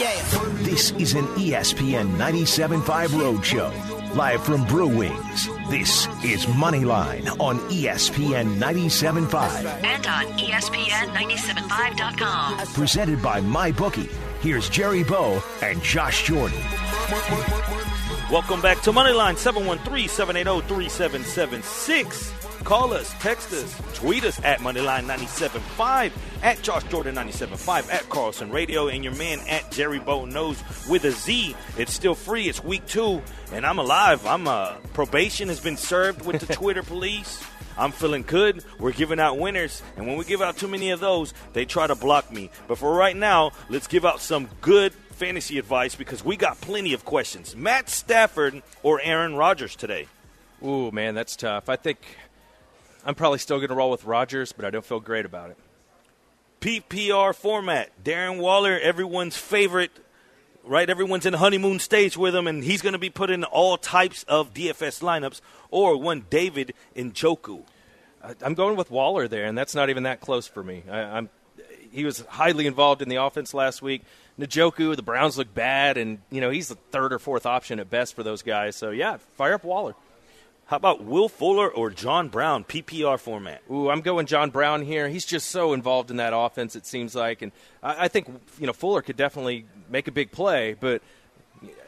This is an ESPN 97.5 Roadshow. Live from Brew Wings. This is Moneyline on ESPN 97.5. and on E ESPN975.com. Presented by MyBookie. Here's Jerry Bow and Josh Jordan. Welcome back to Moneyline 713-780-3776. Call us, text us, tweet us at Moneyline975, at Josh Jordan 975, at Carlson Radio, and your man at Jerry Bow knows with a Z. It's still free. It's week two, and I'm alive. I'm uh, probation has been served with the Twitter police. I'm feeling good. We're giving out winners, and when we give out too many of those, they try to block me. But for right now, let's give out some good fantasy advice because we got plenty of questions. Matt Stafford or Aaron Rodgers today? Ooh, man, that's tough. I think I'm probably still going to roll with Rodgers, but I don't feel great about it. PPR format. Darren Waller, everyone's favorite, right? Everyone's in the honeymoon stage with him, and he's going to be put in all types of DFS lineups. Or one David Njoku. I'm going with Waller there, and that's not even that close for me. I, I'm he was highly involved in the offense last week. Njoku, the Browns look bad, and you know he's the third or fourth option at best for those guys. So yeah, fire up Waller. How about Will Fuller or John Brown, PPR format? Ooh, I'm going John Brown here. He's just so involved in that offense. It seems like, and I, I think you know Fuller could definitely make a big play, but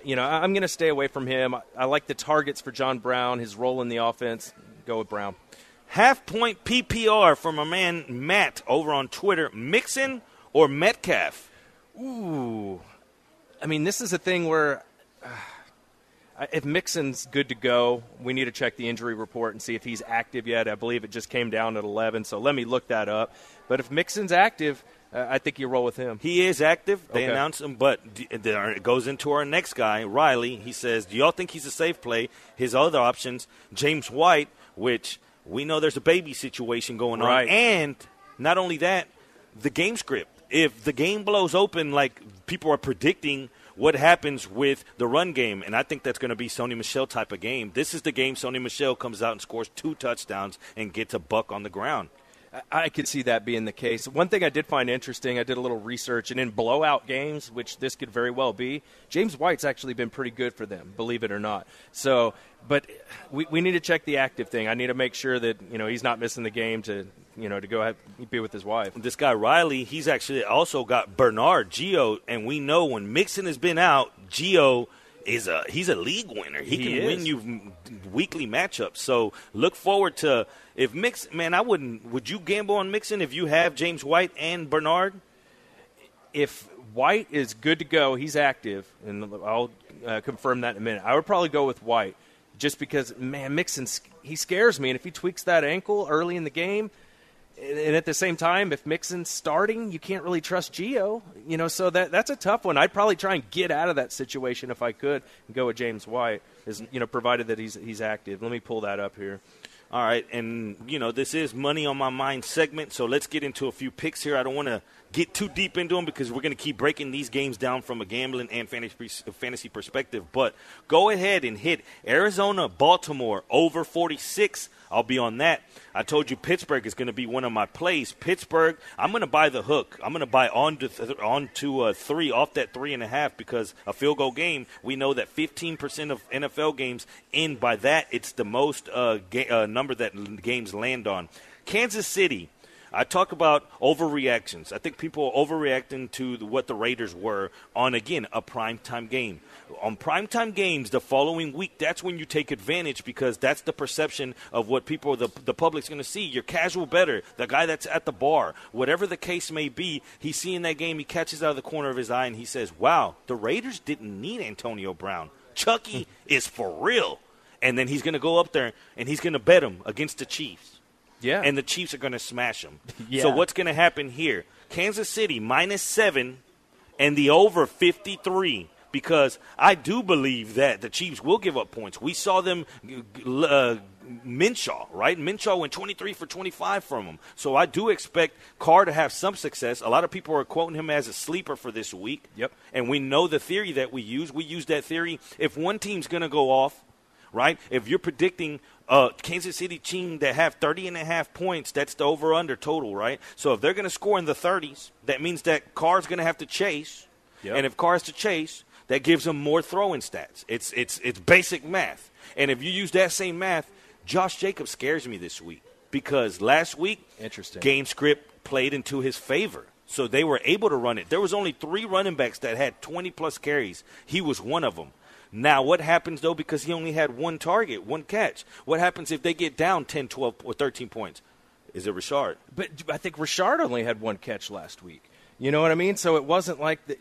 you know I- I'm going to stay away from him. I, I like the targets for John Brown, his role in the offense. Go with Brown. Half point PPR from a man Matt over on Twitter. Mixon or Metcalf? Ooh, I mean, this is a thing where uh, if Mixon's good to go, we need to check the injury report and see if he's active yet. I believe it just came down at 11, so let me look that up. But if Mixon's active, uh, I think you roll with him. He is active. They Okay. announced him, but it goes into our next guy, Riley. He says, "Do y'all think he's a safe play?" His other options, James White, which we know there's a baby situation going Right. on, and not only that, the game script. If the game blows open, like people are predicting. What happens with the run game? And I think that's going to be Sony Michel type of game. This is the game Sony Michel comes out and scores two touchdowns and gets a buck on the ground. I- could see that being the case. One thing I did find interesting, I did a little research, and in blowout games, which this could very well be, James White's actually been pretty good for them, believe it or not. So, but we, we need to check the active thing. I need to make sure that you know he's not missing the game to you know to go have, be with his wife. this guy Riley, he's actually also got Bernard Gio, and we know when Mixon has been out, Gio is a he's a league winner. He, He can is. win you weekly matchups. So look forward to if Mix man, I wouldn't. Would you gamble on Mixon if you have James White and Bernard? if White is good to go, he's active, and I'll uh, confirm that in a minute. I would probably go with White, just because man, Mixon he scares me, and if he tweaks that ankle early in the game, and at the same time, if Mixon's starting, you can't really trust Gio, you know. So that that's a tough one. I'd probably try and get out of that situation if I could, and go with James White, is you know, provided that he's he's active. Let me pull that up here. All right, and you know this is money on my mind segment, so let's get into a few picks here. I don't want to get too deep into them because we're going to keep breaking these games down from a gambling and fantasy perspective. But go ahead and hit Arizona, Baltimore over 46. I'll be on that. I told you Pittsburgh is going to be one of my plays. Pittsburgh, I'm going to buy the hook. I'm going to buy on to th- on to uh, three off that three and a half because a field goal game. We know that 15% of NFL games end by that. It's the most uh, ga- uh, number that games land on. Kansas City. I talk about overreactions. I think people are overreacting to the, what the Raiders were on, again, a primetime game. On primetime games the following week, that's when you take advantage because that's the perception of what people, the, the public's going to see. Your casual better, the guy that's at the bar, whatever the case may be, he's seeing that game, he catches out of the corner of his eye, and he says, wow, the Raiders didn't need Antonio Brown. Chucky is for real. And then he's going to go up there and he's going to bet him against the Chiefs Yeah, and the Chiefs are going to smash them. Yeah. So what's going to happen here? Kansas City minus seven, and the over fifty three. Because I do believe that the Chiefs will give up points. We saw them, uh, Minshew, right? Minshew went 23 for 25 from them. So I do expect Carr to have some success. A lot of people are quoting him as a sleeper for this week. Yep. And we know the theory that we use. We use that theory. If one team's going to go off, right? If you're predicting a Kansas City team that have 30 and a half points, that's the over under total, right? So if they're going to score in the 30s, that means that Carr's going to have to chase. Yep. And if cars to chase, that gives him more throwing stats. It's it's it's basic math. And if you use that same math, Josh Jacobs scares me this week because last week, Interesting. game script played into his favor. So they were able to run it. There was only three running backs that had 20 plus carries. He was one of them. Now, what happens though because he only had one target, one catch? What happens if they get down 10, 12, or 13 points? Is it Richard? But I think Richard only had one catch last week. You know what I mean? So it wasn't like the,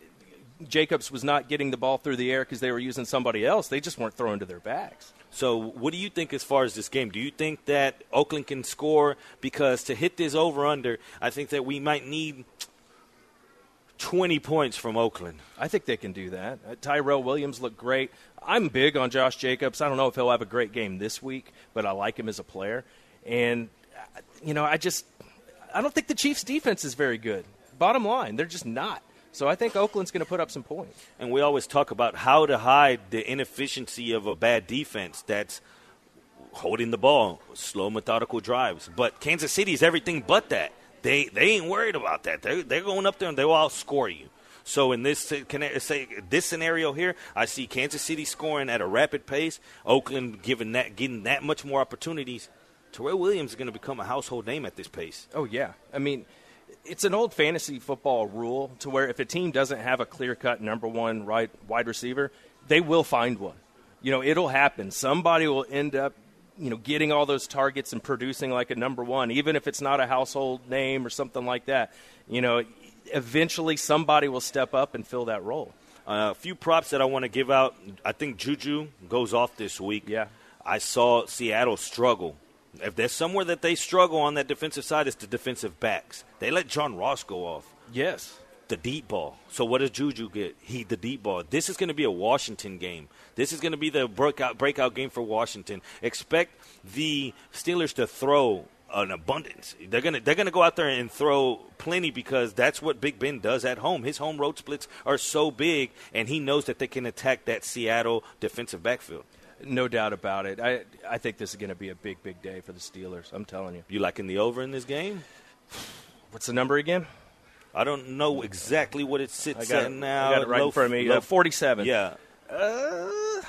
Jacobs was not getting the ball through the air because they were using somebody else. They just weren't throwing to their backs. So, what do you think as far as this game? Do you think that Oakland can score? Because to hit this over under, I think that we might need 20 points from Oakland. I think they can do that. Uh, Tyrell Williams looked great. I'm big on Josh Jacobs. I don't know if he'll have a great game this week, but I like him as a player. And, uh, you know, I just I don't think the Chiefs' defense is very good. Bottom line, they're just not. So I think Oakland's going to put up some points. And we always talk about how to hide the inefficiency of a bad defense that's holding the ball, slow, methodical drives. But Kansas City is everything but that. They they ain't worried about that. They're, they're going up there and they will outscore you. So in this say this scenario here, I see Kansas City scoring at a rapid pace. Oakland giving that getting that much more opportunities. Tyrell Williams is going to become a household name at this pace. Oh yeah, I mean, it's an old fantasy football rule to where if a team doesn't have a clear cut number one right wide receiver, they will find one. You know, it'll happen. Somebody will end up, you know, getting all those targets and producing like a number one, even if it's not a household name or something like that. You know, eventually somebody will step up and fill that role. Uh, a few props that I want to give out. I think Juju goes off this week. Yeah. I saw Seattle struggle. If there's somewhere that they struggle on that defensive side, it's the defensive backs. They let John Ross go off Yes. the deep ball. So what does Juju get? He the deep ball. This is going to be a Washington game. This is going to be the breakout breakout game for Washington. Expect the Steelers to throw an abundance. They're gonna they're gonna go out there and throw plenty because that's what Big Ben does at home. His home road splits are so big, and he knows that they can attack that Seattle defensive backfield. No doubt about it. I I think this is going to be a big, big day for the Steelers. I'm telling you. You liking the over in this game? What's the number again? I don't know exactly what it I sits got, at it, now. I got it right Low- in front of me. low- Uh, 47. Yeah, Uh,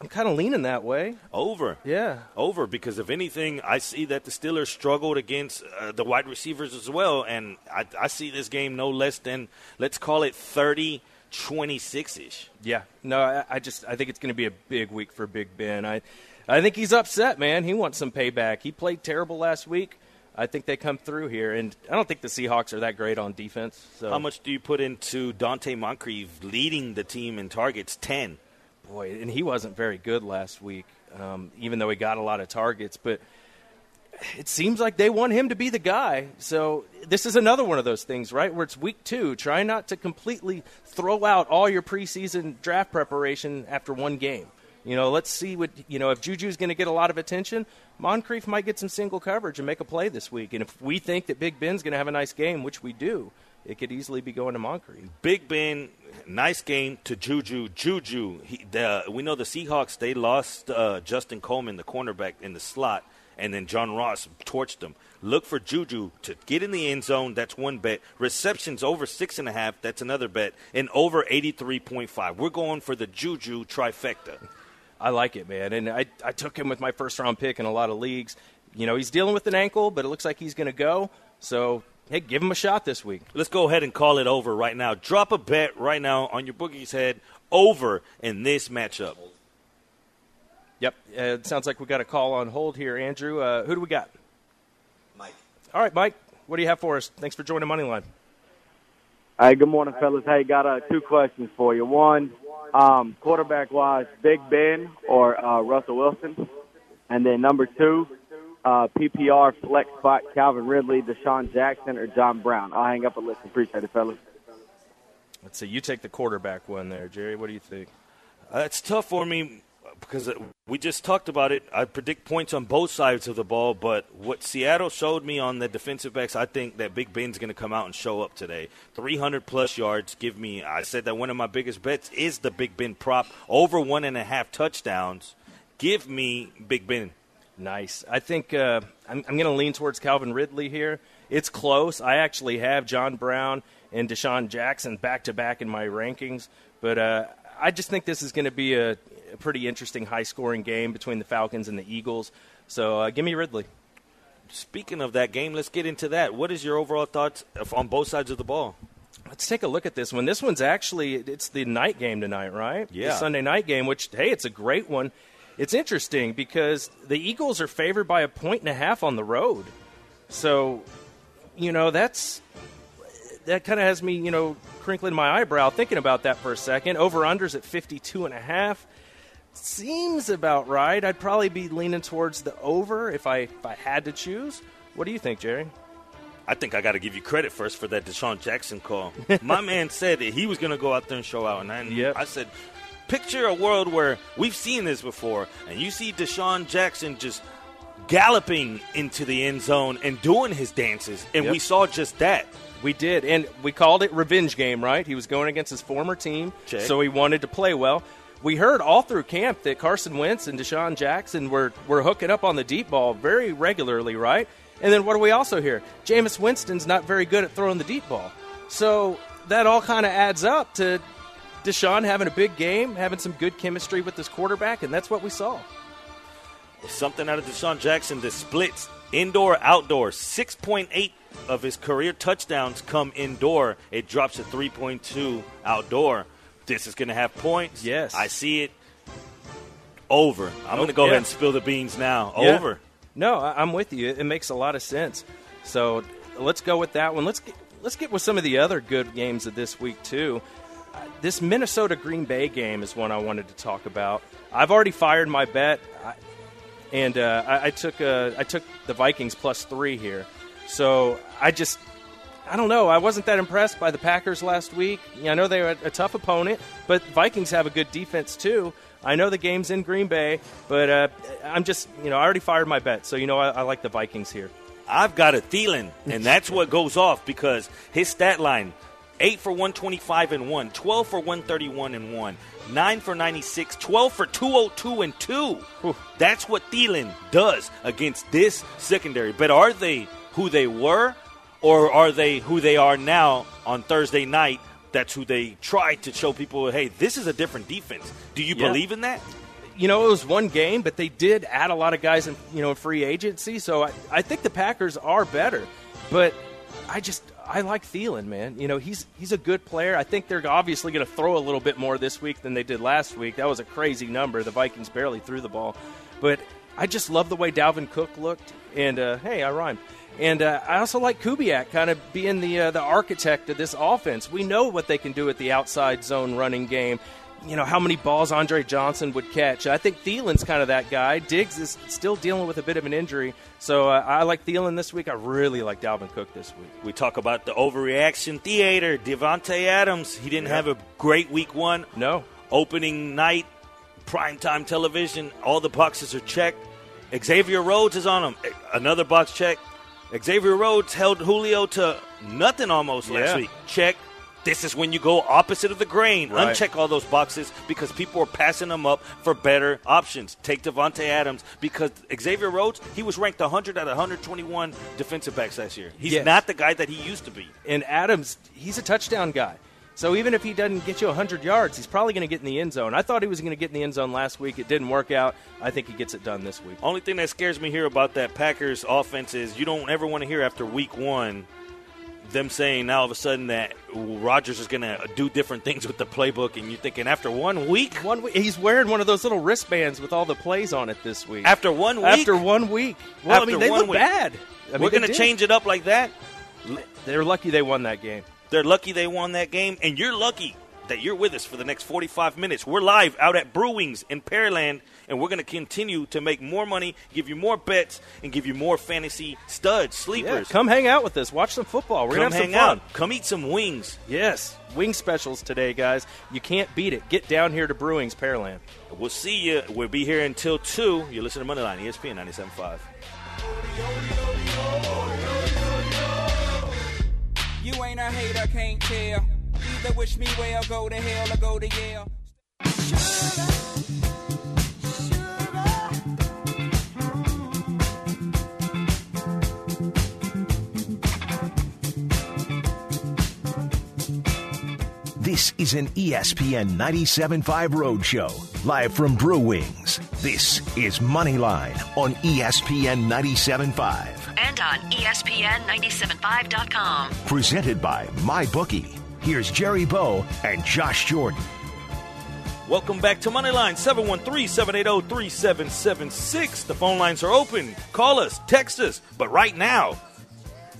I'm kind of leaning that way. over. Yeah. over because if anything, I see that the Steelers struggled against uh, the wide receivers as well, and I, I see this game no less than let's call it 30 26 ish. Yeah. No, I, I just I think it's going to be a big week for Big Ben. I I think he's upset, man. He wants some payback. He played terrible last week. I think they come through here, and I don't think the Seahawks are that great on defense. So How much do you put into Donte Moncrief leading the team in targets? 10. boy, and he wasn't very good last week, um, even though he got a lot of targets. But it seems like they want him to be the guy. So this is another one of those things, right? Where it's week two. Try not to completely throw out all your preseason draft preparation after one game. You know, let's see what you know. If Juju's going to get a lot of attention, Moncrief might get some single coverage and make a play this week. And if we think that Big Ben's going to have a nice game, which we do, it could easily be going to Moncrief. Big Ben, nice game to Juju. Juju, he, the, we know the Seahawks, they lost uh, Justin Coleman, the cornerback, in the slot, and then John Ross torched them. Look for Juju to get in the end zone. That's one bet. Receptions over six and a half. That's another bet. And over 83.5. We're going for the Juju trifecta. I like it, man. And I, I took him with my first round pick in a lot of leagues. You know, he's dealing with an ankle, but it looks like he's going to go. So, hey, give him a shot this week. Let's go ahead and call it over right now. Drop a bet right now on your boogie's head over in this matchup. Yep. Uh, it sounds like we got a call on hold here, Andrew. Uh, who do we got? Mike. All right, Mike. What do you have for us? Thanks for joining Moneyline. Hey, good morning, fellas. Hey, got uh, two questions for you. One, um, quarterback wise, Big Ben or uh, Russell Wilson? And then number two, uh, PPR flex spot, Calvin Ridley, DeSean Jackson, or John Brown? I'll hang up and listen. Appreciate it, fellas. Let's see. You take the quarterback one there, Jerry. What do you think? Uh, it's tough for me because we just talked about it. I predict points on both sides of the ball, but what Seattle showed me on the defensive backs, I think that Big Ben's going to come out and show up today. 300 plus yards. Give me, I said that one of my biggest bets is the Big Ben prop over one and a half touchdowns. Give me Big Ben. Nice. I think uh, I'm, I'm going to lean towards Calvin Ridley here. It's close. I actually have John Brown and DeSean Jackson back to back in my rankings, but uh, I just think this is going to be a, a, pretty interesting, high scoring game between the Falcons and the Eagles. So uh, give me Ridley. Speaking of that game, let's get into that. What is your overall thoughts on both sides of the ball? Let's take a look at this one. This one's actually it's the night game tonight, right? Yeah. The Sunday night game, which hey, it's a great one. It's interesting because the Eagles are favored by a point and a half on the road. So, you know, that's that kind of has me, you know, crinkling my eyebrow thinking about that for a second. Over unders at 52 and a half. Seems about right. I'd probably be leaning towards the over if I if I had to choose. What do you think, Jerry? I think I got to give you credit first for that DeSean Jackson call. My man said that he was going to go out there and show out, and I, yep. I said, picture a world where we've seen this before, and you see DeSean Jackson just galloping into the end zone and doing his dances, and yep. we saw just that. We did, and we called it revenge game, right? He was going against his former team, Check. so he wanted to play well. We heard all through camp that Carson Wentz and DeSean Jackson were, were hooking up on the deep ball very regularly, right? And then what do we also hear? Jameis Winston's not very good at throwing the deep ball. So that all kind of adds up to DeSean having a big game, having some good chemistry with this quarterback, and that's what we saw. Something out of DeSean Jackson that splits indoor, outdoor. 6.8 of his career touchdowns come indoor. It drops to 3.2 outdoor. This is going to have points. Yes. I see it. Over. I'm Oh, going to go yeah. ahead and spill the beans now. Yeah. Over. No, I'm with you. It makes a lot of sense. So let's go with that one. Let's get, let's get with some of the other good games of this week too. Uh, this Minnesota Green Bay game is one I wanted to talk about. I've already fired my bet, I, and uh, I, I took uh, I took the Vikings plus three here. So I just I don't know. I wasn't that impressed by the Packers last week. I know they were a tough opponent, but Vikings have a good defense too. I know the game's in Green Bay, but uh, I'm just you know I already fired my bet, so you know I, I like the Vikings here. I've got a Thielen, and that's what goes off because his stat line 8 for 125 and 1, 12 for 131 and 1, 9 for 96, 12 for 202 and 2. That's what Thielen does against this secondary. But are they who they were, or are they who they are now on Thursday night? That's who they tried to show people, hey, this is a different defense. Do you Yeah. believe in that? you know, it was one game, but they did add a lot of guys in, you know, free agency. So I, I think the Packers are better, but I just I like Thielen, man. You know, he's he's a good player. I think they're obviously going to throw a little bit more this week than they did last week. That was a crazy number. The Vikings barely threw the ball, but I just love the way Dalvin Cook looked. And uh, hey, I rhymed. And uh, I also like Kubiak kind of being the uh, the architect of this offense. We know what they can do at the outside zone running game you know how many balls Andre Johnson would catch. I think Thielen's kind of that guy. Diggs is still dealing with a bit of an injury, so uh, I like Thielen this week. I really like Dalvin Cook this week. We talk about the overreaction theater. Davante Adams, he didn't have a great week one. No, Opening night, primetime television, all the boxes are checked. Xavier Rhodes is on him. Another box check. Xavier Rhodes held Julio to nothing almost last week. Check. This is when you go opposite of the grain. Right. Uncheck all those boxes because people are passing them up for better options. Take Davante Adams because Xavier Rhodes, he was ranked 100 out of 121 defensive backs last year. He's Yes. not the guy that he used to be. and Adams, he's a touchdown guy. So even if he doesn't get you 100 yards, he's probably going to get in the end zone. I thought he was going to get in the end zone last week. It didn't work out. I think he gets it done this week. Only thing that scares me here about that Packers offense is you don't ever want to hear after week one them saying now all of a sudden that Rodgers is going to do different things with the playbook, and you're thinking after one week, One week, he's wearing one of those little wristbands with all the plays on it this week. after one week, After one week, well, After I mean they look week. bad. I mean, we're going to change it up like that. They're lucky they won that game. They're lucky they won that game, and you're lucky that you're with us for the next 45 minutes. We're live out at Brewings in Pearland, and we're going to continue to make more money, give you more bets, and give you more fantasy studs, Yeah, sleepers. come hang out with us. Watch some football. We're gonna have hang some fun. out. Come eat some wings. Yes, wing specials today, guys. You can't beat it. Get down here to Brewings Pearland. We'll see you. We'll be here until 2. You listen to Moneyline, ESPN 97.5. You ain't a hater, can't tell. Either wish me well, go to hell or go to Yale. This is an ESPN 97.5 Roadshow, live from Brewings. This is Moneyline on ESPN 97.5 and on E ESPN975.com. Presented by MyBookie. Here's Jerry Bow and Josh Jordan. Welcome back to Moneyline 713-780-3776. The phone lines are open. Call us, text us. But right now,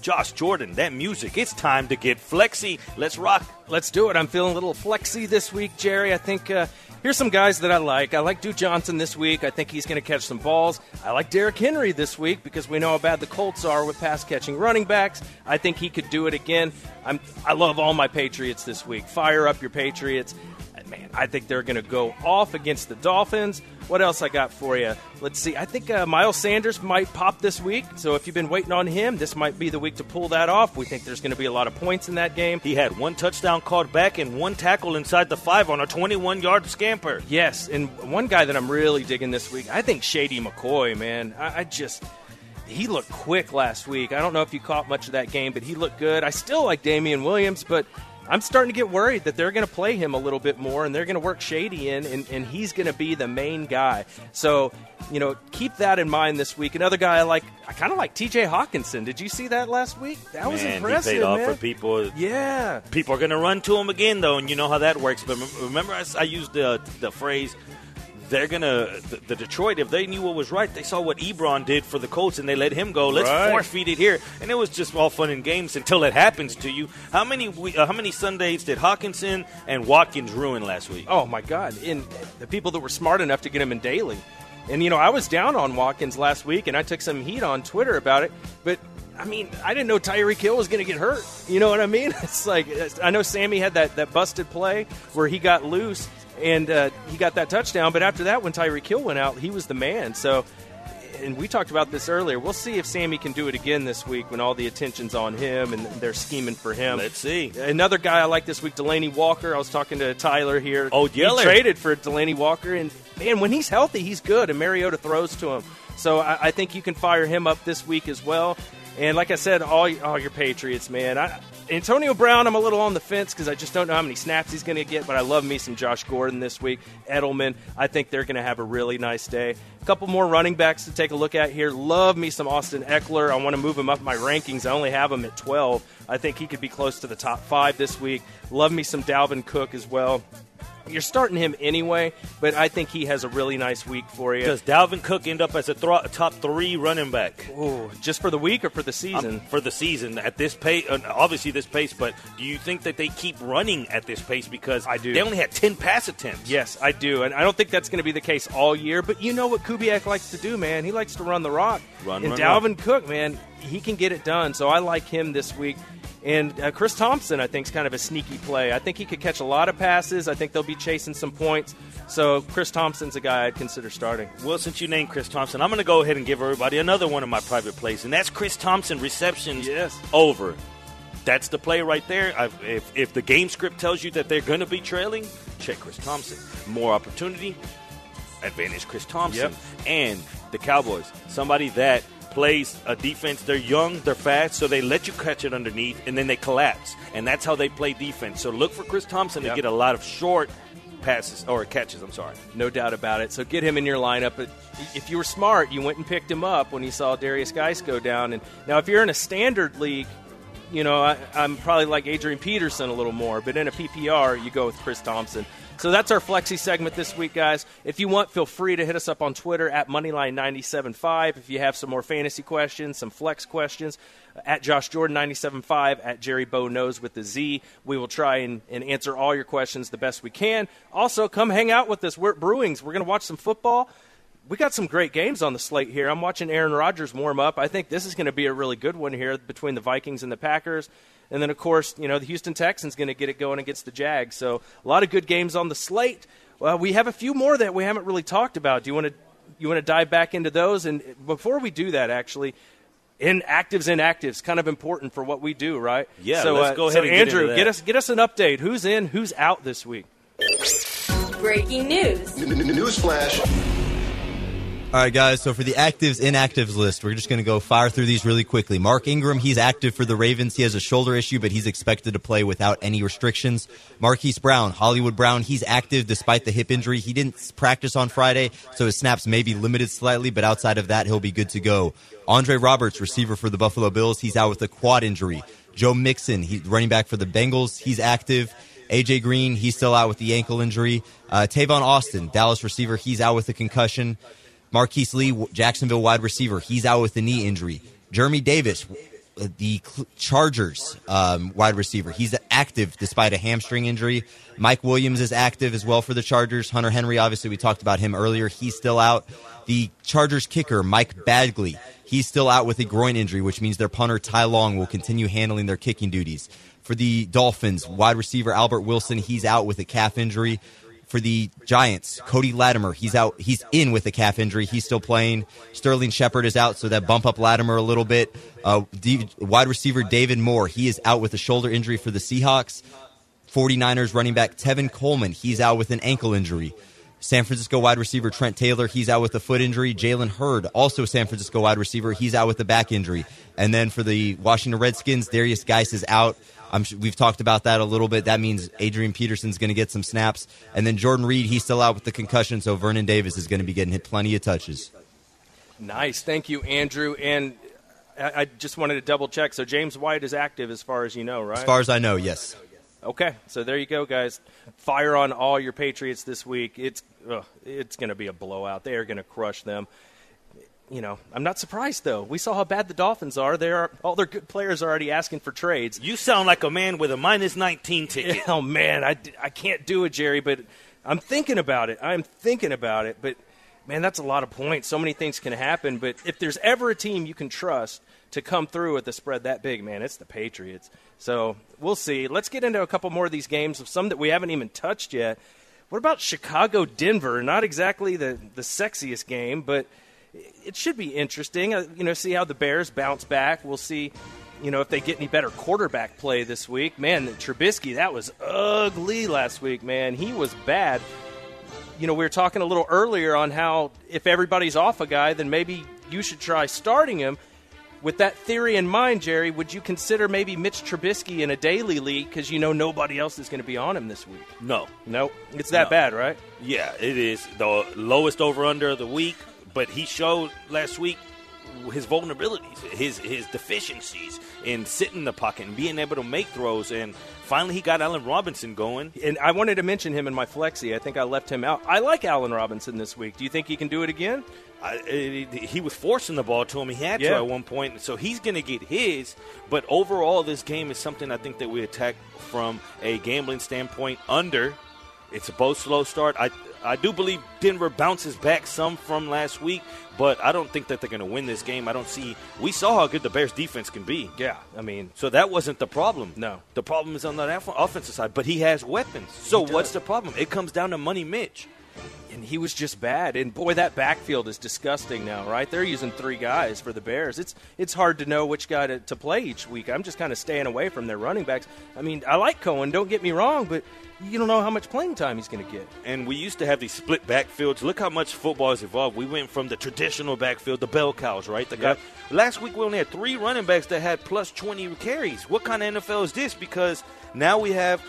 Josh Jordan, that music, it's time to get flexy. Let's rock. Let's do it. I'm feeling a little flexy this week, Jerry. I think uh, here's some guys that I like. I like Duke Johnson this week. I think he's going to catch some balls. I like Derrick Henry this week because we know how bad the Colts are with pass catching running backs. I think he could do it again. I'm, I love all my Patriots this week. Fire up your Patriots. Man, I think they're going to go off against the Dolphins. What else I got for you? Let's see. I think uh, Miles Sanders might pop this week. So if you've been waiting on him, this might be the week to pull that off. We think there's going to be a lot of points in that game. He had one touchdown called back and one tackle inside the five on a 21-yard scamper. Yes, and one guy that I'm really digging this week, I think Shady McCoy, man. I, I just. He looked quick last week. I don't know if you caught much of that game, but he looked good. I still like Damien Williams, but I'm starting to get worried that they're going to play him a little bit more and they're going to work Shady in, and, and he's going to be the main guy. So, you know, keep that in mind this week. Another guy I like, I kind of like TJ Hockenson. Did you see that last week? That was Man, impressive. he paid off man. for people. Yeah. People are going to run to him again, though, and you know how that works. But rem- remember, I used the the phrase. They're gonna the, the Detroit. If they knew what was right, they saw what Ebron did for the Colts, and they let him go. Let's Right. force feed it here, and it was just all fun and games until it happens to you. How many we- uh, how many Sundays did Hockenson and Watkins ruin last week? Oh my God! And the people that were smart enough to get him in daily, and you know I was down on Watkins last week, and I took some heat on Twitter about it. But I mean, I didn't know Tyreek Hill was going to get hurt. You know what I mean? It's like I know Sammy had that that busted play where he got loose and uh, he got that touchdown. But after that, when Tyreek Hill went out, he was the man. So. And we talked about this earlier. We'll see if Sammy can do it again this week when all the attention's on him and they're scheming for him. Let's see. Another guy I like this week, Delanie Walker. I was talking to Tyler here. Oh, He traded for Delanie Walker, and man, when he's healthy, he's good, and Mariota throws to him. So I, I think you can fire him up this week as well. And like I said, all, all your Patriots, man. I, Antonio Brown, I'm a little on the fence because I just don't know how many snaps he's going to get, but I love me some Josh Gordon this week. Edelman, I think they're going to have a really nice day. A couple more running backs to take a look at here. Love me some Austin Ekeler. I want to move him up my rankings. I only have him at 12. I think he could be close to the top five this week. Love me some Dalvin Cook as well. You're starting him anyway, but I think he has a really nice week for you. Does Dalvin Cook end up as a thro- top three running back? Ooh, just for the week or for the Um, season? for the season at this pace, uh, obviously this pace. But do you think that they keep running at this pace because I do. They only had ten pass attempts. Yes, I do, and I don't think that's going to be the case all year. But you know what Kubiak likes to do, man? He likes to run the rock. Run, and run, Dalvin Cook, man, he can get it done. So I like him this week. And uh, Chris Thompson, I think, is kind of a sneaky play. I think he could catch a lot of passes. I think they'll be chasing some points. So Chris Thompson's a guy I'd consider starting. Well, since you named Chris Thompson, I'm going to go ahead and give everybody another one of my private plays, and that's Chris Thompson receptions Yes. over. That's the play right there. I've, if, if the game script tells you that they're going to be trailing, check Chris Thompson. More opportunity, advantage Chris Thompson. Yep. And the Cowboys, somebody that plays a defense. They're young, they're fast, so they let you catch it underneath, and then they collapse. And that's how they play defense. So look for Chris Thompson Yep. to get a lot of short passes, or catches, I'm sorry. No doubt about it. So get him in your lineup. But if you were smart, you went and picked him up when you saw Derrius Guice go down. And now, if you're in a standard league, you know I, I'm probably like Adrian Peterson a little more. But in a PPR, you go with Chris Thompson. So that's our flexi segment this week, guys. If you want, feel free to hit us up on Twitter at Moneyline975. If you have some more fantasy questions, some flex questions, uh, at Josh Jordan 975 at Jerry Bow Knows with the Z. We will try and, and answer all your questions the best we can. Also, come hang out with us. We're at Brewings. We're going to watch some football. We got some great games on the slate here. I'm watching Aaron Rodgers warm up. I think this is going to be a really good one here between the Vikings and the Packers. And then, of course, you know, the Houston Texans going to get it going against the Jags. So a lot of good games on the slate. Well, we have a few more that we haven't really talked about. Do you want to you want to dive back into those? And before we do that, actually, inactives inactives kind of important for what we do, right? Yeah, So, let's uh, go so ahead and get Andrew, into that. get us get us an update. Who's in? Who's out this week? Breaking news. Newsflash. All right, guys. So for the actives, inactives list, we're just going to go fire through these really quickly. Mark Ingram, he's active for the Ravens. He has a shoulder issue, but he's expected to play without any restrictions. Marquise Brown, Hollywood Brown, he's active despite the hip injury. He didn't practice on Friday, so his snaps may be limited slightly, but outside of that, he'll be good to go. Andre Roberts, receiver for the Buffalo Bills, he's out with a quad injury. Joe Mixon, he's running back for the Bengals, he's active. AJ Green, he's still out with the ankle injury. Uh, Tavon Austin, Dallas receiver, he's out with a concussion. Marqise Lee, Jacksonville wide receiver, he's out with a knee injury. Jeremy Davis, the Chargers um, wide receiver, he's active despite a hamstring injury. Mike Williams is active as well for the Chargers. Hunter Henry, obviously, we talked about him earlier. He's still out. The Chargers kicker, Mike Badgley, he's still out with a groin injury, which means their punter, Ty Long, will continue handling their kicking duties. For the Dolphins, wide receiver Albert Wilson, he's out with a calf injury for the Giants. Cody Latimer, he's out. He's in with a calf injury. He's still playing. Sterling Shepard is out, so that bump up Latimer a little bit. Uh, D- wide receiver David Moore, he is out with a shoulder injury for the Seahawks. 49ers running back Tevin Coleman, he's out with an ankle injury. San Francisco wide receiver Trent Taylor, he's out with a foot injury. Jalen Hurd, also San Francisco wide receiver, he's out with a back injury. And then for the Washington Redskins, Derrius Guice is out I'm, we've talked about that a little bit. That means Adrian Peterson's going to get some snaps, and then Jordan Reed he's still out with the concussion, so Vernon Davis is going to be getting hit plenty of touches. Nice, thank you, Andrew. And I, I just wanted to double check. So James White is active, as far as you know, right? As far as I know, yes. Okay, so there you go, guys. Fire on all your Patriots this week. It's ugh, it's going to be a blowout. They are going to crush them you know, I'm not surprised though. We saw how bad the Dolphins are. They are all their good players are already asking for trades. You sound like a man with a minus 19 ticket. oh man, I, I can't do it, Jerry. But I'm thinking about it. I'm thinking about it. But man, that's a lot of points. So many things can happen. But if there's ever a team you can trust to come through with a spread that big, man, it's the Patriots. So we'll see. Let's get into a couple more of these games of some that we haven't even touched yet. What about Chicago Denver? Not exactly the the sexiest game, but it should be interesting. Uh, you know, see how the Bears bounce back. We'll see, you know, if they get any better quarterback play this week. Man, Trubisky, that was ugly last week. Man, he was bad. You know, we were talking a little earlier on how if everybody's off a guy, then maybe you should try starting him. With that theory in mind, Jerry, would you consider maybe Mitch Trubisky in a daily league because you know nobody else is going to be on him this week? No, no, it's that no. bad, right? Yeah, it is the lowest over under of the week but he showed last week his vulnerabilities, his his deficiencies in sitting in the pocket and being able to make throws. And finally, he got Allen Robinson going. And I wanted to mention him in my flexi. I think I left him out. I like Allen Robinson this week. Do you think he can do it again? I, it, he was forcing the ball to him. He had yeah. to at one point, so he's going to get his. But overall, this game is something I think that we attack from a gambling standpoint. Under, it's a both slow start. I I do believe Denver bounces back some from last week, but I don't think that they're going to win this game. I don't see. We saw how good the Bears' defense can be. Yeah, I mean, so that wasn't the problem. No, the problem is on that offensive side. But he has weapons. So what's the problem? It comes down to Money Mitch and he was just bad. And boy, that backfield is disgusting now, right? They're using three guys for the Bears. It's it's hard to know which guy to, to play each week. I'm just kind of staying away from their running backs. I mean, I like Cohen, don't get me wrong, but you don't know how much playing time he's going to get. And we used to have these split backfields. Look how much football has evolved. We went from the traditional backfield, the bell cows, right? The yep. guy. Last week we only had three running backs that had plus 20 carries. What kind of NFL is this? Because now we have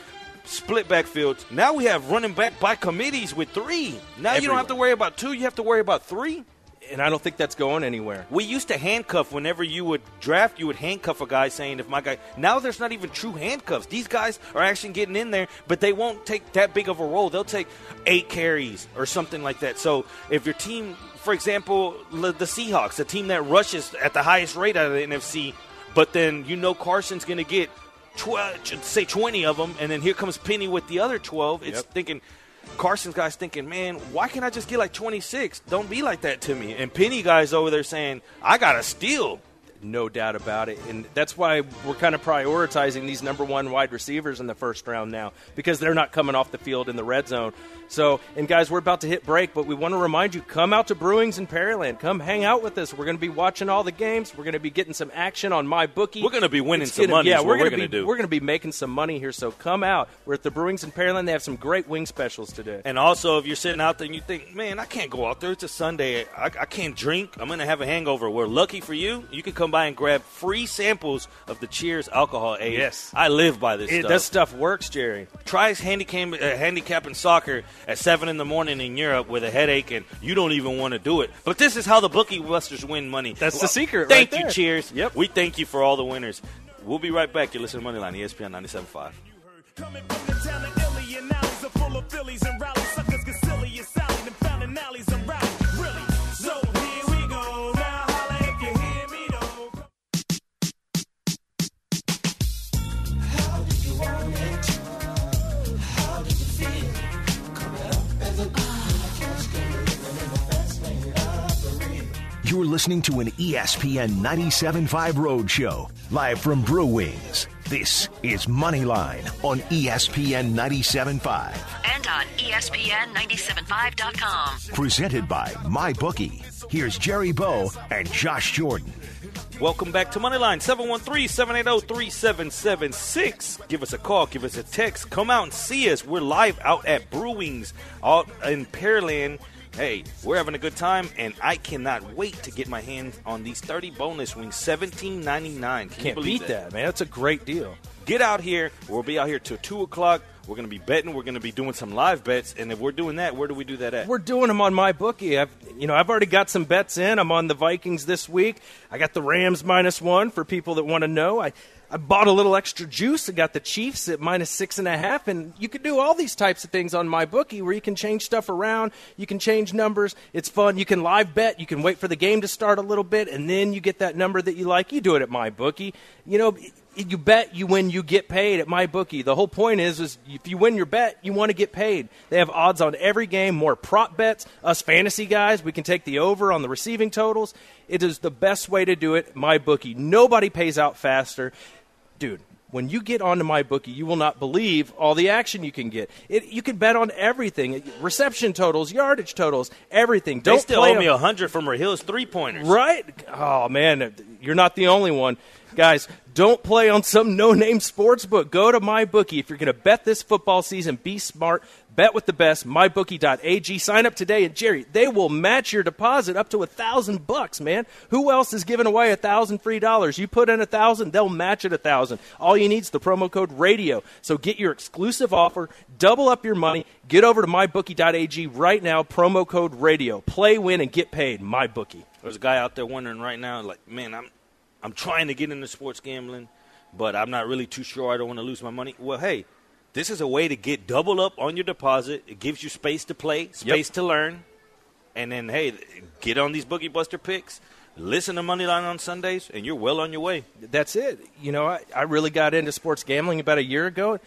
split backfields. Now we have running back by committees with three. Now Everywhere. you don't have to worry about two, you have to worry about three. And I don't think that's going anywhere. We used to handcuff whenever you would draft, you would handcuff a guy saying, if my guy. Now there's not even true handcuffs. These guys are actually getting in there, but they won't take that big of a role. They'll take eight carries or something like that. So if your team, for example, the Seahawks, the team that rushes at the highest rate out of the NFC, but then you know Carson's going to get 12, say 20 of them, and then here comes Penny with the other 12. It's yep. thinking, Carson's guys thinking, man, why can't I just get like 26? Don't be like that to me. And Penny guys over there saying, I got to steal. No doubt about it. And that's why we're kind of prioritizing these number one wide receivers in the first round now because they're not coming off the field in the red zone. So, and guys, we're about to hit break, but we want to remind you come out to Brewings in Pearland. Come hang out with us. We're going to be watching all the games. We're going to be getting some action on my bookie. We're going to be winning It's some gonna- money. Yeah, we're going to do. we're going to be making some money here. So come out. We're at the Brewings in Pearland. They have some great wing specials today. And also, if you're sitting out there and you think, man, I can't go out there. It's a Sunday. I, I can't drink. I'm going to have a hangover. We're lucky for you. You can come by and grab free samples of the Cheers alcohol aid. Yes. I live by this It, stuff. that stuff works, Jerry. Try handicap, uh, handicapping soccer at 7 in the morning in Europe with a headache and you don't even want to do it. But this is how the bookie busters win money. That's the secret Thank right you. Cheers. Yep. We thank you for all the winners. We'll be right back. You're listening to Moneyline, ESPN 97.5. You're listening to an ESPN 97.5 Roadshow, live from Brew Wings. This is Moneyline on ESPN 97.5, and on E ESPN975.com. presented by MyBookie. Here's Jerry Bow and Josh Jordan. Welcome back to Moneyline 713-780-3776. Give us a call, give us a text. Come out and see us. We're live out at Brewings out in Pearland. Hey, we're having a good time, and I cannot wait to get my hands on these 30 bonus wings, seventeen ninety nine. Can Can't believe beat that, man. That's a great deal. Get out here. We'll be out here till 2 o'clock. We're going to be betting. We're going to be doing some live bets. And if we're doing that, where do we do that at? We're doing them on my bookie. I've you know I've already got some bets in. I'm on the Vikings this week. I got the Rams minus one for people that want to know. I I bought a little extra juice. I got the Chiefs at minus six and a half, and you can do all these types of things on my bookie where you can change stuff around. You can change numbers. It's fun. You can live bet. You can wait for the game to start a little bit, and then you get that number that you like. You do it at my bookie. You know. You bet, you win, you get paid at my bookie. The whole point is, is if you win your bet, you want to get paid. They have odds on every game, more prop bets. Us fantasy guys, we can take the over on the receiving totals. It is the best way to do it. My bookie. Nobody pays out faster, dude. When you get onto my bookie, you will not believe all the action you can get. It, you can bet on everything: reception totals, yardage totals, everything. they Don't still play owe me a 100 from Rahil's three-pointers. Right? Oh man, you're not the only one. Guys, don't play on some no-name sports book. Go to MyBookie. If you're going to bet this football season, be smart. Bet with the best. MyBookie.ag. Sign up today, and Jerry, they will match your deposit up to a thousand bucks. Man, who else is giving away a thousand free dollars? You put in a thousand, they'll match it a thousand. All you need is the promo code Radio. So get your exclusive offer. Double up your money. Get over to MyBookie.ag right now. Promo code Radio. Play, win, and get paid. MyBookie. There's a guy out there wondering right now, like, man, I'm I'm trying to get into sports gambling, but I'm not really too sure. I don't want to lose my money. Well, hey, this is a way to get double up on your deposit. It gives you space to play, space to learn, and then hey, get on these boogie buster picks. Listen to Moneyline on Sundays, and you're well on your way. that's it. You know, I, I really got into sports gambling about a year ago.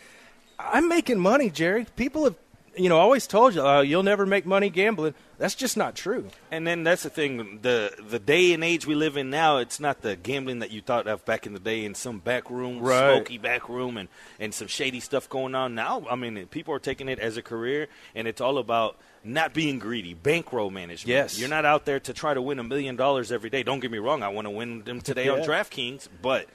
I'm making money, Jerry. People have, you know, I always told you, oh, you'll never make money gambling. That's just not true. And then that's the thing the the day and age we live in now. It's not the gambling that you thought of back in the day in some back room, Right. smoky back room, and and some shady stuff going on. Now, I mean, people are taking it as a career, and it's all about not being greedy, bankroll management. Yes. you're not out there to try to win a million dollars every day. Don't get me wrong. I want to win them today on DraftKings, but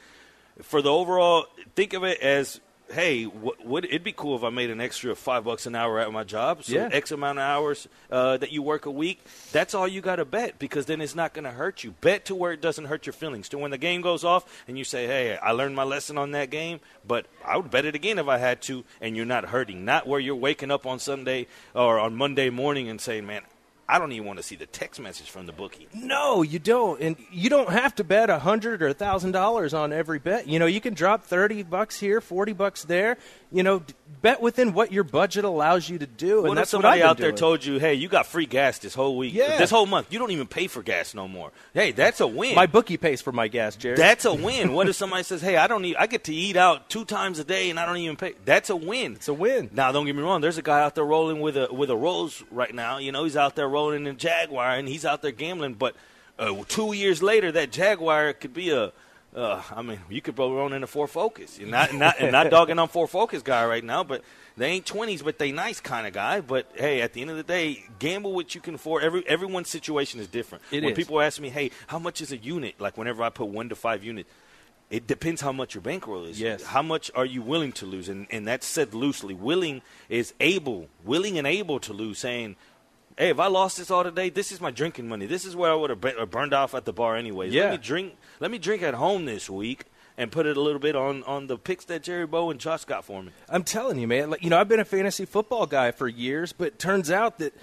for the overall, think of it as. Hey, what, would it'd be cool if I made an extra five bucks an hour at my job? So Yeah. X amount of hours uh, that you work a week. That's all you got to bet because then it's not going to hurt you. Bet to where it doesn't hurt your feelings. To when the game goes off and you say, "Hey, I learned my lesson on that game," but I would bet it again if I had to, and you're not hurting. Not where you're waking up on Sunday or on Monday morning and saying, "Man, I don't even want to see the text message from the bookie." No, you don't, and you don't have to bet a hundred or a thousand dollars on every bet. You know, you can drop thirty bucks here, forty bucks there. You know, bet within what your budget allows you to do, What and if that's what somebody been out there doing. told you, "Hey, you got free gas this whole week, Yeah. this whole month. You don't even pay for gas no more." Hey, that's a win. My bookie pays for my gas, Jerry. That's a win. What if somebody says, "Hey, I don't need. I get to eat out two times a day, and I don't even pay." That's a win. it's a win. Now, don't get me wrong. There's a guy out there rolling with a with a Rolls right now. You know, he's out there rolling in a Jaguar, and he's out there gambling. But uh, two years later, that Jaguar could be a. Uh, I mean, you could roll in a Ford Focus. You're not not and not dogging on Ford Focus guy right now, but they ain't twenties, but they nice kind of guy. But hey, at the end of the day, gamble what you can afford. Every everyone's situation is different. It when is. people ask me, hey, how much is a unit? Like whenever I put one to five units, it depends how much your bankroll is. Yes. How much are you willing to lose? And and that's said loosely. Willing is able, willing and able to lose. Saying, hey, if I lost this all today, this is my drinking money. This is where I would have bu- uh, burned off at the bar anyways. Yeah. Let me drink. Let me drink at home this week and put it a little bit on on the picks that Jerry Bow and Josh got for me. I'm telling you, man. Like, you know, I've been a fantasy football guy for years, but it turns out that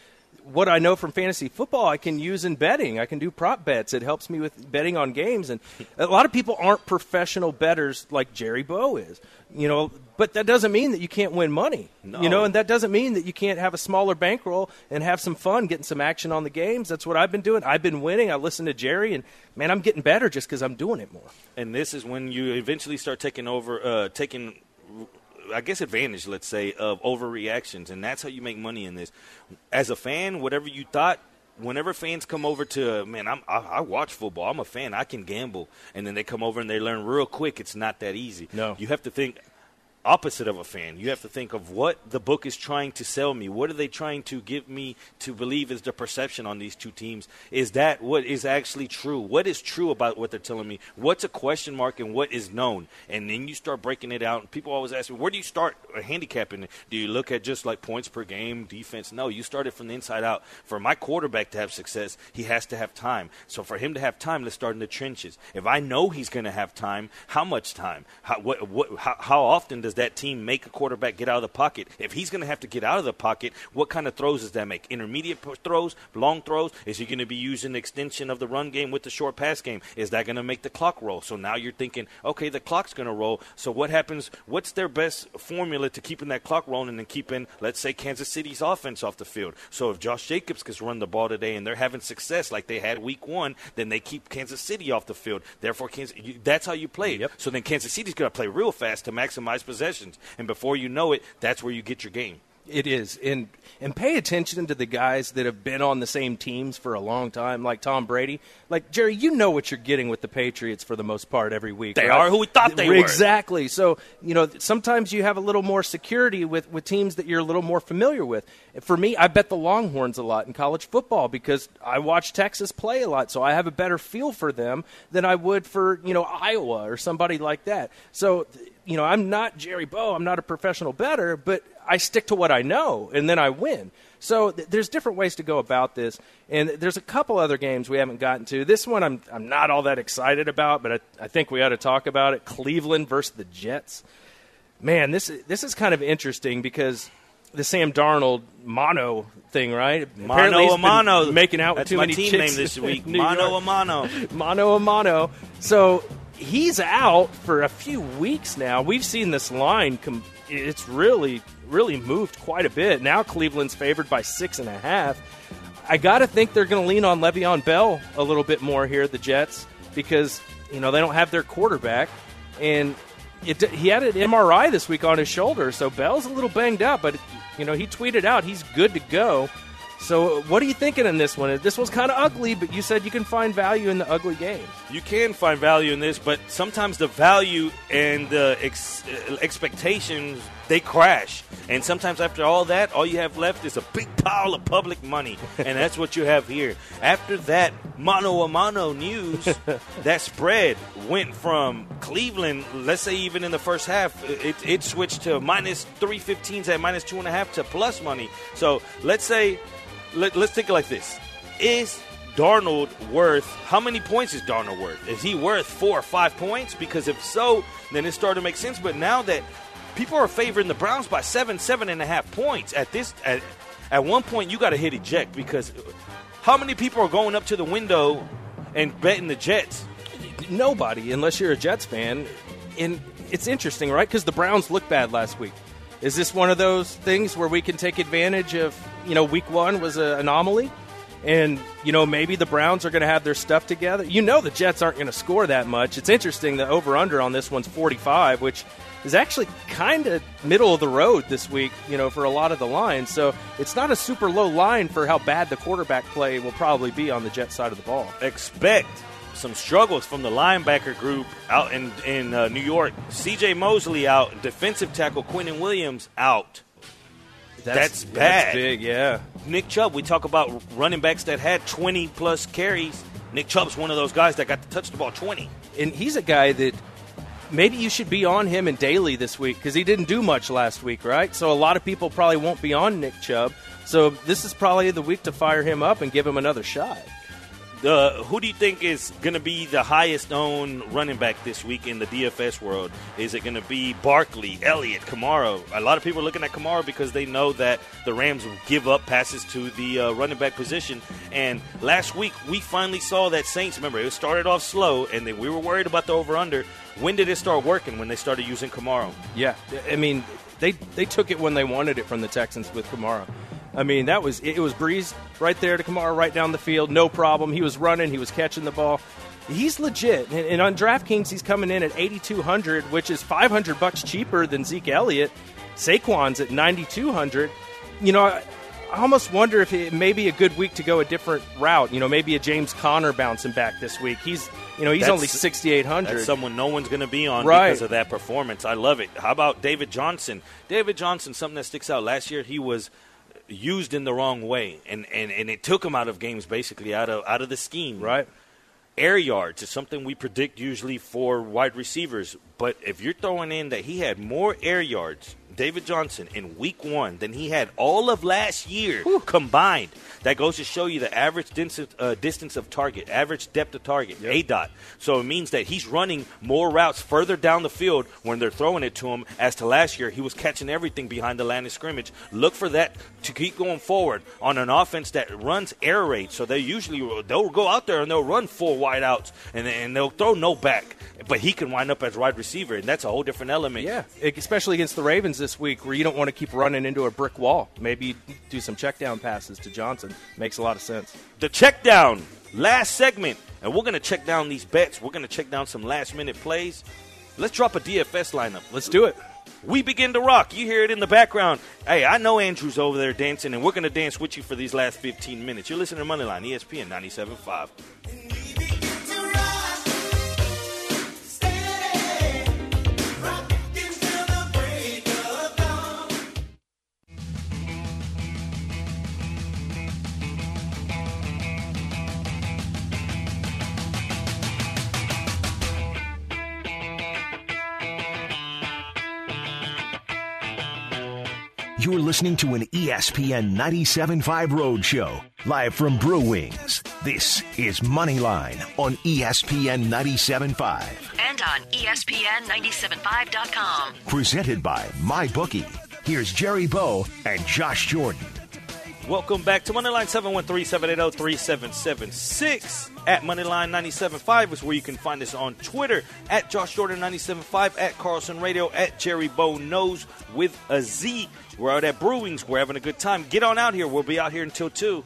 what I know from fantasy football, I can use in betting. I can do prop bets. It helps me with betting on games. And a lot of people aren't professional betters like Jerry Bow is. You know, but that doesn't mean that you can't win money. No. You know, and that doesn't mean that you can't have a smaller bankroll and have some fun, getting some action on the games. That's what I've been doing. I've been winning. I listen to Jerry, and man, I'm getting better just because I'm doing it more. and this is when you eventually start taking over, uh, taking, I guess, advantage, let's say, of overreactions, and that's how you make money in this. As a fan, whatever you thought. Whenever fans come over to man, I'm, I, I watch football. I'm a fan. I can gamble, and then they come over and they learn real quick. It's not that easy. No. you have to think opposite of a fan. You have to think of what the book is trying to sell me. What are they trying to give me to believe is the perception on these two teams? Is that what is actually true? What is true about what they're telling me? What's a question mark and what is known? And then you start breaking it out. People always ask me, where do you start handicapping? Do you look at just like points per game, defense? No, you start it from the inside out. For my quarterback to have success, he has to have time. So for him to have time, let's start in the trenches. If I know he's going to have time, how much time? How, what, what, how, how often does that team make a quarterback get out of the pocket? If he's going to have to get out of the pocket, what kind of throws does that make? Intermediate throws, long throws? Is he going to be using the extension of the run game with the short pass game? Is that going to make the clock roll? So now you're thinking, okay, the clock's going to roll. So what happens? What's their best formula to keeping that clock rolling and keeping, let's say, Kansas City's offense off the field? So if Josh Jacobs can run the ball today and they're having success like they had week one, then they keep Kansas City off the field. Therefore, Kansas, that's how you play. it. Yep. So then Kansas City's going to play real fast to maximize possessions, and before you know it, that's where you get your game. It is, and and pay attention to the guys that have been on the same teams for a long time, like Tom Brady. Like Jerry, you know what you're getting with the Patriots for the most part every week. They right? are who we thought they were. Exactly. So you know, sometimes you have a little more security with with teams that you're a little more familiar with. For me, I bet the Longhorns a lot in college football because I watch Texas play a lot, so I have a better feel for them than I would for you know Iowa or somebody like that. So you know, I'm not Jerry Bow. I'm not a professional better, but I stick to what I know, and then I win. So th- there's different ways to go about this, and there's a couple other games we haven't gotten to. This one I'm I'm not all that excited about, but I, I think we ought to talk about it. Cleveland versus the Jets. Man, this is- this is kind of interesting because the Sam Darnold mono thing, right? Mono a mano. making out with That's too my many team chicks name this week. mono a mano. mano a mano. So he's out for a few weeks now. We've seen this line. Com- it's really, really moved quite a bit. Now Cleveland's favored by six and a half. I got to think they're going to lean on Le'Veon Bell a little bit more here, at the Jets, because you know they don't have their quarterback, and it, he had an MRI this week on his shoulder, so Bell's a little banged up, but you know he tweeted out he's good to go. So, what are you thinking in this one? This one's kind of ugly, but you said you can find value in the ugly games. You can find value in this, but sometimes the value and the ex- expectations they crash. And sometimes after all that, all you have left is a big pile of public money, and that's what you have here. After that mano a mano news, that spread went from Cleveland. Let's say even in the first half, it, it switched to minus three fifteens at minus two and a half to plus money. So let's say, let, let's think like this: Is Darnold worth how many points is Darnold worth? Is he worth four or five points? Because if so, then it started to make sense. But now that people are favoring the Browns by seven, seven and a half points at this at, at one point you got to hit eject because how many people are going up to the window and betting the Jets? Nobody, unless you're a Jets fan. And it's interesting, right? Because the Browns looked bad last week. Is this one of those things where we can take advantage of, you know, week one was an anomaly? And, you know, maybe the Browns are going to have their stuff together. You know, the Jets aren't going to score that much. It's interesting the over under on this one's 45, which is actually kind of middle of the road this week, you know, for a lot of the lines. So it's not a super low line for how bad the quarterback play will probably be on the Jet side of the ball. expect some struggles from the linebacker group out in in uh, New York. C.J. Mosley out, defensive tackle Quinnen Williams out. That's bad. That's big, yeah. Nick Chubb, we talk about running backs that had 20 plus carries. Nick Chubb's one of those guys that got to touch the ball 20. and he's a guy that maybe you should be on him in daily this week because he didn't do much last week, right? So a lot of people probably won't be on Nick Chubb. So this is probably the week to fire him up and give him another shot. Who do you think is going to be the highest owned running back this week in the DFS world? Is it going to be Barkley, Elliott, Kamara? A lot of people are looking at Kamara because they know that the Rams will give up passes to the uh, running back position. And last week, we finally saw that Saints. Remember, it started off slow, and then we were worried about the over under. When did it start working? When they started using Kamara? Yeah, I mean they they took it when they wanted it from the Texans with Kamara. I mean that was it was Brees right there to Kamara right down the field, no problem. He was running, he was catching the ball. He's legit, and, and on DraftKings he's coming in at 8,200, which is 500 bucks cheaper than Zeke Elliott. Saquon's at 9,200. You know, I, I almost wonder if it may be a good week to go a different route. You know, maybe a James Conner bouncing back this week. He's you know he's That's- only 6,800. Someone no one's going to be on Right. because of that performance. I love it. How about David Johnson? David Johnson, something that sticks out. Last year, he was used in the wrong way, and, and, and it took him out of games, basically out of out of the scheme. right. Air yards is something we predict usually for wide receivers, but if you're throwing in that he had more air yards, David Johnson in week one than he had all of last year combined, that goes to show you the average distance, uh, distance of target, average depth of target, A dot. So it means that he's running more routes further down the field when they're throwing it to him. As to last year, he was catching everything behind the line of scrimmage. Look for that to keep going forward on an offense that runs air raid. So they usually they'll go out there and they'll run four wide outs and, and they'll throw no back. But he can wind up as wide receiver, and that's a whole different element. Yeah, especially against the Ravens this week, where you don't want to keep running into a brick wall. Maybe do some check down passes to Johnson. Makes a lot of sense. the check down last segment and we're going to check down these bets we're going to check down some last minute plays let's drop a dfs lineup Let's do it. we begin to rock you hear it in the background hey i know andrew's over there dancing and we're going to dance with you for these last 15 minutes you're listening to moneyline espn 97.5 You're listening to an ESPN 97.5 Road Show, live from Brew Wings. This is Moneyline on ESPN 97.5, and on E ESPN975.com. presented by MyBookie. Here's Jerry Bow and Josh Jordan. Welcome back to Moneyline 713-780-3776 at Moneyline 97.5 is where you can find us on Twitter at Josh Jordan 97.5 at Carlson Radio at Jerry Bow Knows with a Z. We're out at Brewings. We're having a good time. Get on out here. We'll be out here until 2.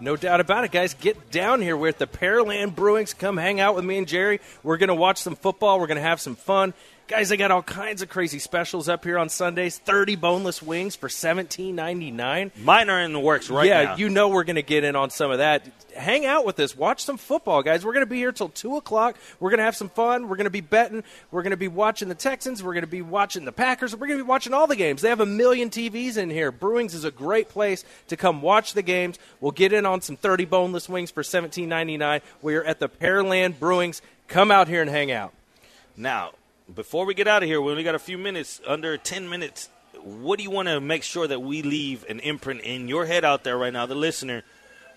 No doubt about it, guys. Get down here. We're at the Pearland Brewings. Come hang out with me and Jerry. We're going to watch some football. We're going to have some fun. Guys, they got all kinds of crazy specials up here on Sundays. 30 boneless wings for $17.99. Mine are in the works right yeah, now. Yeah, you know we're going to get in on some of that. Hang out with us. Watch some football, guys. We're going to be here till 2 o'clock. We're going to have some fun. We're going to be betting. We're going to be watching the Texans. We're going to be watching the Packers. We're going to be watching all the games. They have a million TVs in here. Brewings is a great place to come watch the games. We'll get in on some 30 boneless wings for $17.99. We're at the Pearland Brewings. Come out here and hang out. Now, before we get out of here, we only got a few minutes, under 10 minutes. What do you want to make sure that we leave an imprint in your head out there right now, the listener?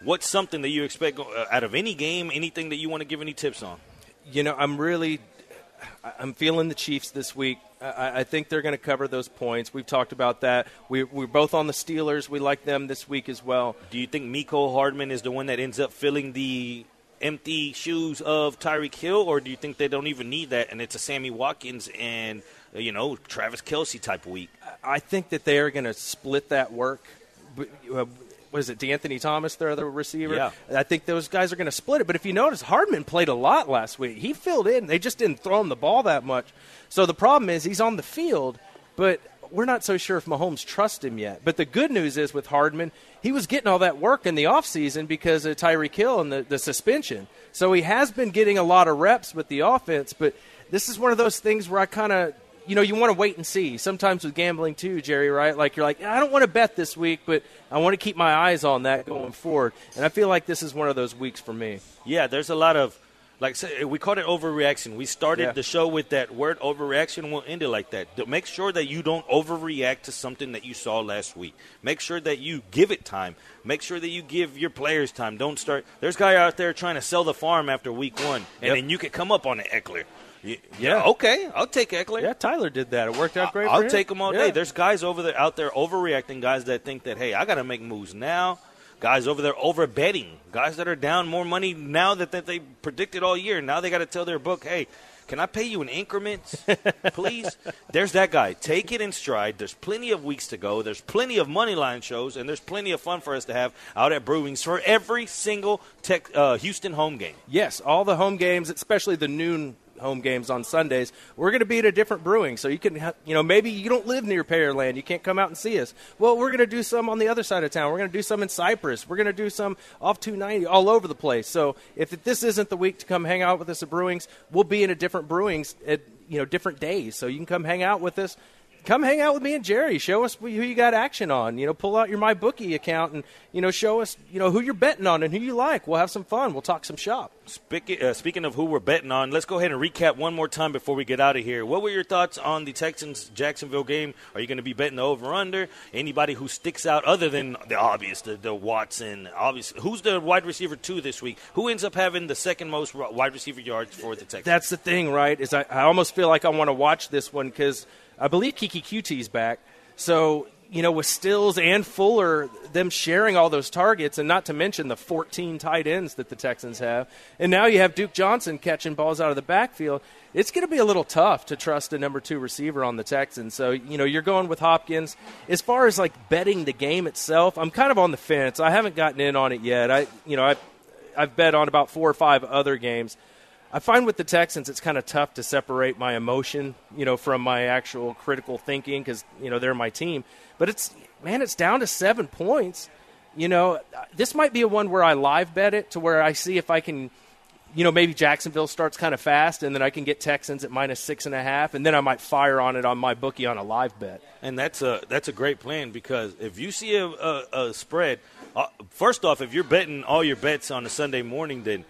What's something that you expect uh, out of any game, anything that you want to give any tips on? you know, I'm really, I'm feeling the Chiefs this week. I, I think they're going to cover those points. We've talked about that. We, we're both on the Steelers. We like them this week as well. Do you think Mecole Hardman is the one that ends up filling the empty shoes of Tyreek Hill, or do you think they don't even need that and it's a Sammy Watkins and, uh, you know, Travis Kelce type week? I think that they are going to split that work. Uh, was it De'Anthony Thomas, their other receiver? Yeah. I think those guys are going to split it. But if you notice, Hardman played a lot last week. He filled in. They just didn't throw him the ball that much. So the problem is he's on the field, but we're not so sure if Mahomes trusts him yet. But the good news is with Hardman, he was getting all that work in the offseason because of Tyreek Hill and the, the suspension. So he has been getting a lot of reps with the offense, but this is one of those things where I kind of you know, you want to wait and see. Sometimes with gambling too, Jerry, right? Like you're like, I don't want to bet this week, but I want to keep my eyes on that going forward. And I feel like this is one of those weeks for me. Yeah, there's a lot of like say, we called it overreaction. We started Yeah. the show with that word overreaction. We'll end it like that. To Make sure that you don't overreact to something that you saw last week. Make sure that you give it time. Make sure that you give your players time. Don't start. There's a guy out there trying to sell the farm after week one, and Yep. then you could come up on an Ekeler. Y- Yeah. okay, I'll take Ekeler. Yeah, Tyler did that. It worked out great. I'll him. take them all Yeah. day. There's guys over there out there overreacting. Guys that think that hey, I got to make moves now. Guys over there over betting. Guys that are down more money now that, that they predicted all year. Now they got to tell their book, hey, can I pay you in increments, please? There's that guy. Take it in stride. There's plenty of weeks to go. There's plenty of money line shows, and there's plenty of fun for us to have out at Brewings for every single tech, uh, Houston home game. Yes, all the home games, especially the noon home games on Sundays, we're going to be at a different brewing. So you can, you know, maybe you don't live near Pearland, you can't come out and see us. Well, we're going to do some on the other side of town. We're going to do some in Cypress. We're going to do some off 290, all over the place. So if this isn't the week to come hang out with us at Brewings, we'll be in a different brewings at you know different days. So you can come hang out with us. Come hang out with me and Jerry. Show us who you got action on. You know, pull out your MyBookie account and you know show us you know who you're betting on and who you like. We'll have some fun. We'll talk some shop. Speaking, uh, speaking of who we're betting on, let's go ahead and recap one more time before we get out of here. What were your thoughts on the Texans Jacksonville game? Are you going to be betting the over under? Anybody who sticks out other than the obvious, the, the Watson, obvious? Who's the wide receiver two this week? Who ends up having the second most wide receiver yards for the Texans? That's the thing, right? Is I, I almost feel like I want to watch this one because I believe Keke Coutee's back. So you know, with Stills and Fuller, them sharing all those targets, and not to mention the 14 tight ends that the Texans have, and now you have Duke Johnson catching balls out of the backfield. It's going to be a little tough to trust a number two receiver on the Texans. So you know, you're going with Hopkins. As far as like betting the game itself, I'm kind of on the fence. I haven't gotten in on it yet. I, you know, I, I've bet on about four or five other games. I find with the Texans, it's kind of tough to separate my emotion, you know, from my actual critical thinking because you know they're my team. But it's man, it's down to seven points. You know, this might be a one where I live bet it to where I see if I can, you know, maybe Jacksonville starts kind of fast, and then I can get Texans at minus six and a half, and then I might fire on it on MyBookie on a live bet. And that's a that's a great plan because if you see a, a, a spread, uh, first off, if you're betting all your bets on a Sunday morning, then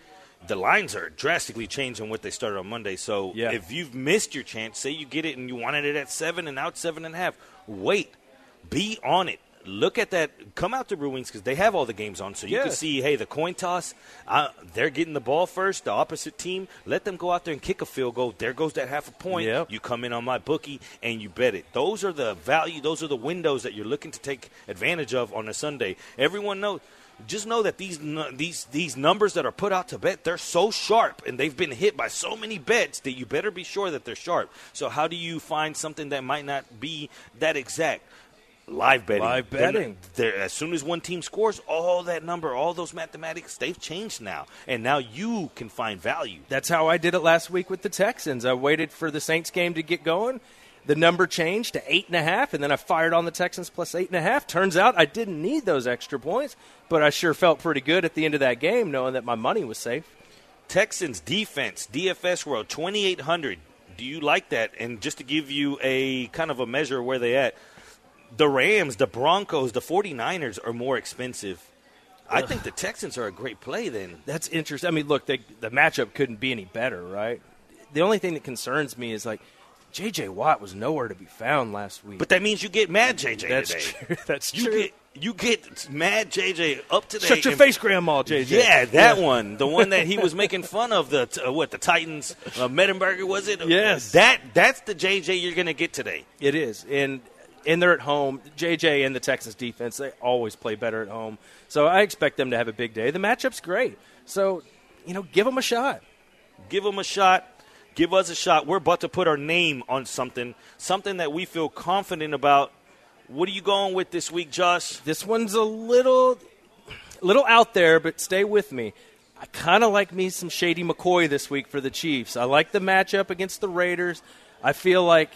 the lines are drastically changing what they started on Monday. So Yeah. if you've missed your chance, say you get it and you wanted it at seven and now it's seven and a half, wait, be on it. Look at that. Come out to Brewings because they have all the games on, so you can see. Hey, the coin toss. Uh, they're getting the ball first. The opposite team. Let them go out there and kick a field goal. There goes that half a point. Yep. You come in on MyBookie and you bet it. Those are the value. Those are the windows that you're looking to take advantage of on a Sunday. Everyone knows. Just know that these these these numbers that are put out to bet, they're so sharp and they've been hit by so many bets that you better be sure that they're sharp. So how do you find something that might not be that exact? Live betting. Live They're- betting. they're- as soon as one team scores, all that number, all those mathematics, they've changed now, and now you can find value. That's how I did it last week with the Texans. I waited for the Saints game to get going. The number changed to eight and a half, and then I fired on the Texans plus eight and a half. Turns out I didn't need those extra points, but I sure felt pretty good at the end of that game, knowing that my money was safe. Texans defense, DFS World, 2,800. Do you like that? And just to give you a kind of a measure of where they at, the Rams, the Broncos, the 49ers are more expensive. I think the Texans are a great play then. That's interesting. I mean, look, they, the matchup couldn't be any better, right? The only thing that concerns me is like J.J. Watt was nowhere to be found last week. But that means you get mad JJ that's today. true. That's You true. get you get mad JJ up today. Shut your and- face, Grandma J.J. Yeah, that one, the one that he was making fun of the uh, what the Titans, uh, Mettenberger was it? Yes. that that's the JJ you're gonna get today. It is, and and they're at home. JJ and the Texans defense they always play better at home, so I expect them to have a big day. The matchup's great, so you know, give them a shot. Give them a shot. Give us a shot. We're about to put our name on something, something that we feel confident about. What are you going with this week, Josh? This one's a little. little out there, but stay with me. I kind of like me some Shady McCoy this week for the Chiefs. I like the matchup against the Raiders. I feel like,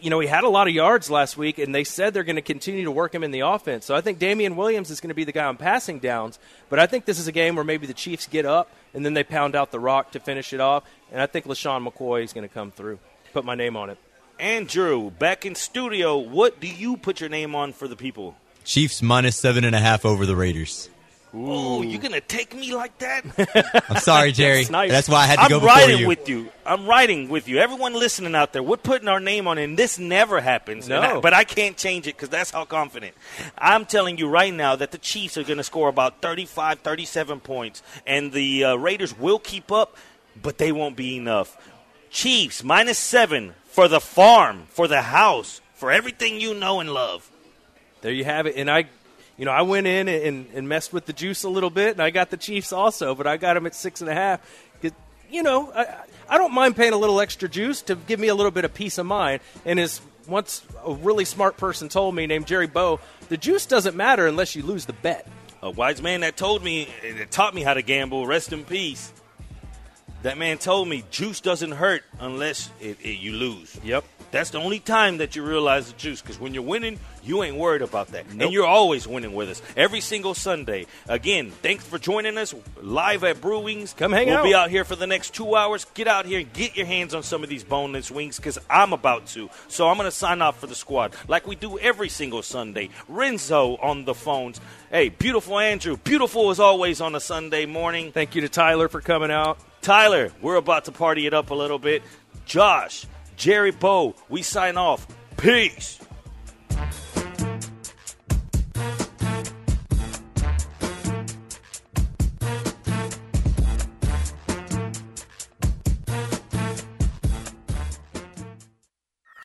you know, he had a lot of yards last week, and they said they're going to continue to work him in the offense. So I think Damien Williams is going to be the guy on passing downs. But I think this is a game where maybe the Chiefs get up and then they pound out the rock to finish it off. And I think LeSean McCoy is going to come through. Put my name on it. Andrew, back in studio, what do you put your name on for the people? Chiefs minus seven and a half over the Raiders. Oh, you're gonna take me like that? I'm sorry, Jerry. That's nice. That's why I had to go back. I'm go before riding you. with you. I'm riding with you. Everyone listening out there, we're putting our name on it, and this never happens. No. I- but I can't change it because that's how confident. I'm telling you right now that the Chiefs are going to score about 35, 37 points, and the uh, Raiders will keep up, but they won't be enough. Chiefs minus seven for the farm, for the house, for everything you know and love. There you have it. And I, you know, I went in and, and messed with the juice a little bit, and I got the Chiefs also, but I got them at six and a half. You know, I, I don't mind paying a little extra juice to give me a little bit of peace of mind. And as once a really smart person told me, named Jerry Bow, the juice doesn't matter unless you lose the bet. A wise man that told me, that taught me how to gamble, rest in peace. That man told me juice doesn't hurt unless it, it, you lose. Yep. That's the only time that you realize the juice. Because when you're winning, you ain't worried about that. Nope. And you're always winning with us every single Sunday. Again, thanks for joining us live at Brewings. Come hang out. we'll be out here for the next two hours. Get out here and get your hands on some of these boneless wings because I'm about to. So I'm going to sign off for the squad like we do every single Sunday. Renzo on the phones. Hey, beautiful Andrew. Beautiful as always on a Sunday morning. Thank you to Tyler for coming out. Tyler, we're about to party it up a little bit. Josh, Jerry Bow, we sign off. Peace.